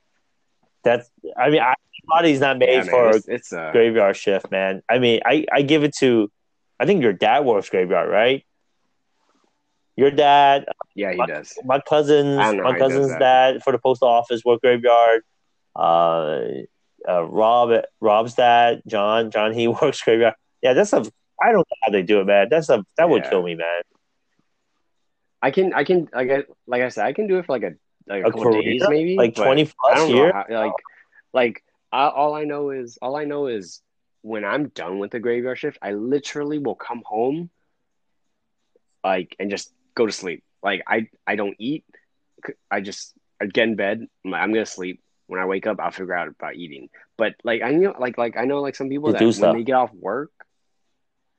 That's. I mean, I, my body's not made Yeah, man, for it's, it's uh, graveyard shift, man. I mean, I, I give it to, I think your dad works graveyard, right? Your dad, yeah, he my- does. my cousins, I don't know my how he does cousin's dad for the post office work graveyard. Uh, uh, Rob, Rob's dad, John, John, he works graveyard. Yeah, that's a. I don't know how they do it, man. That's a that would kill me, man. I can I can like I like I said I can do it for like a like a, A career? days maybe Like twenty plus don't year. like like I, all I know is all I know is when I'm done with the graveyard shift I literally will come home like and just go to sleep like I I don't eat I just I get in bed I'm, like, I'm gonna sleep when I wake up I'll figure out about eating but like I know like like I know like some people They that do when stuff. they get off work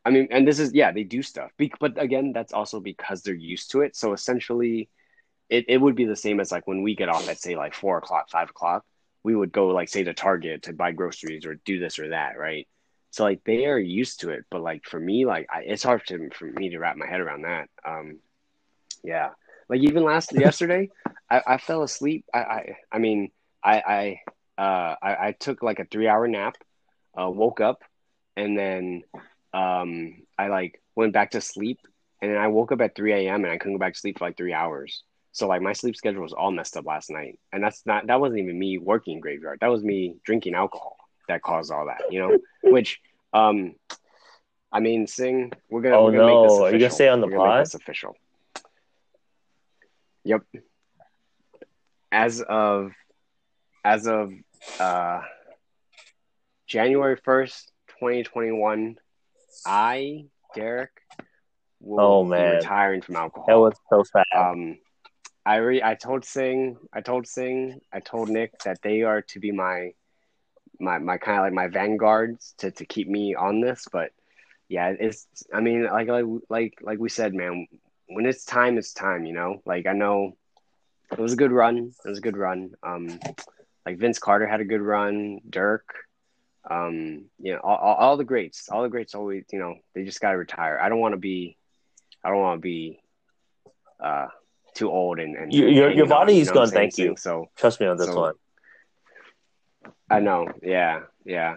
I mean, and this is yeah, they do stuff. Be- but again, that's also because they're used to it. So essentially, it, it would be the same as like when we get off at say like four o'clock, five o'clock, we would go like say to Target to buy groceries or do this or that, right? So like they are used to it. But like for me, like I, it's hard to, for me to wrap my head around that. Um, yeah, like even last yesterday, I, I fell asleep. I, I I mean, I I uh I, I took like a three hour nap, uh, woke up, and then um, I like went back to sleep, and then I woke up at 3 a.m. and I couldn't go back to sleep for like three hours. So like my sleep schedule was all messed up last night, and that's not that wasn't even me working graveyard. That was me drinking alcohol that caused all that, you know. Which, um, I mean, sing. We're gonna. Oh, we're gonna make this no. Are you gonna say on the We're pod? official. Yep. As of, as of, uh, January first, twenty twenty one. I, Derrick, will Oh, be man. retiring from alcohol. That was so sad. um, I re- I told Sing, I told Sing, I told Nick that they are to be my my my kind of like my vanguards to to keep me on this. But yeah, it's I mean like like like like we said, man, when it's time, it's time. You know, like I know it was a good run. It was a good run. Um, like Vince Carter had a good run. Dirk. Um, you know, all, all the greats, all the greats always, you know, they just got to retire. I don't want to be, I don't want to be, uh, too old and, and Your- your- your body is gonna thank you. So Trust me on this so- one. I know, yeah, yeah.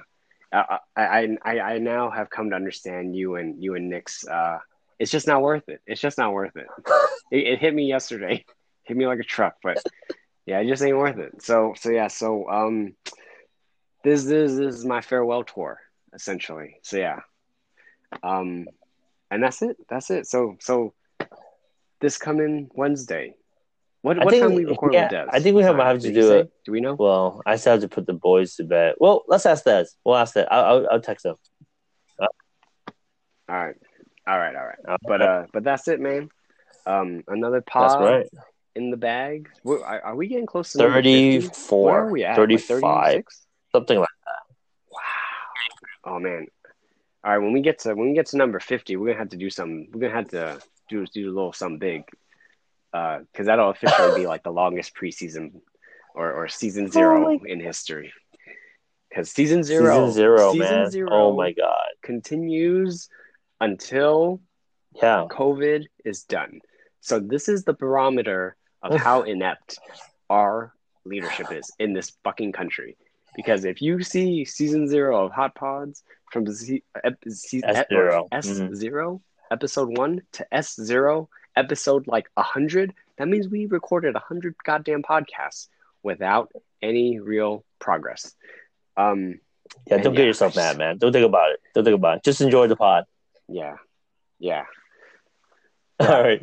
I, I, I, I I now have come to understand you and you and Nick's. Uh, it's just not worth it. It's just not worth it. It, it hit me yesterday, hit me like a truck, but yeah, it just ain't worth it. So, so yeah, so um, this this this is my farewell tour essentially. So yeah, um, and that's it. That's it. So so this coming Wednesday. What I what think- time we record yeah, with Des? I think we have- time? have to do it. Do we know? Well, I still have to put the boys to bed. Well, let's ask Des. We'll ask that. I'll, I'll, I'll text him. All right, all right, all right. Uh, But uh, but that's it, man. Um, another pod right. in the bag. We're, are, are we getting close to 50? Where 34, are we at? 35, Like something like that. Wow. Oh man. All right, when we get to when we get to number fifty, we're gonna have to do some. We're gonna have to do do a little something big, Uh, because that'll officially be like the longest preseason or or season zero my- in history. Because season zero, season zero, season man. zero Oh my god. continues until Yeah. COVID is done. So this is the barometer of how inept our leadership is in this fucking country. Because if you see season zero of Hot Pods from the se- ep- se- S0. S 0 episode one to S zero episode like a hundred, that means we recorded a hundred goddamn podcasts without any real progress. Um, Yeah, don't yeah, get yourself just- mad, man. Don't think about it. Don't think about it. Just enjoy the pod. yeah, yeah. All right.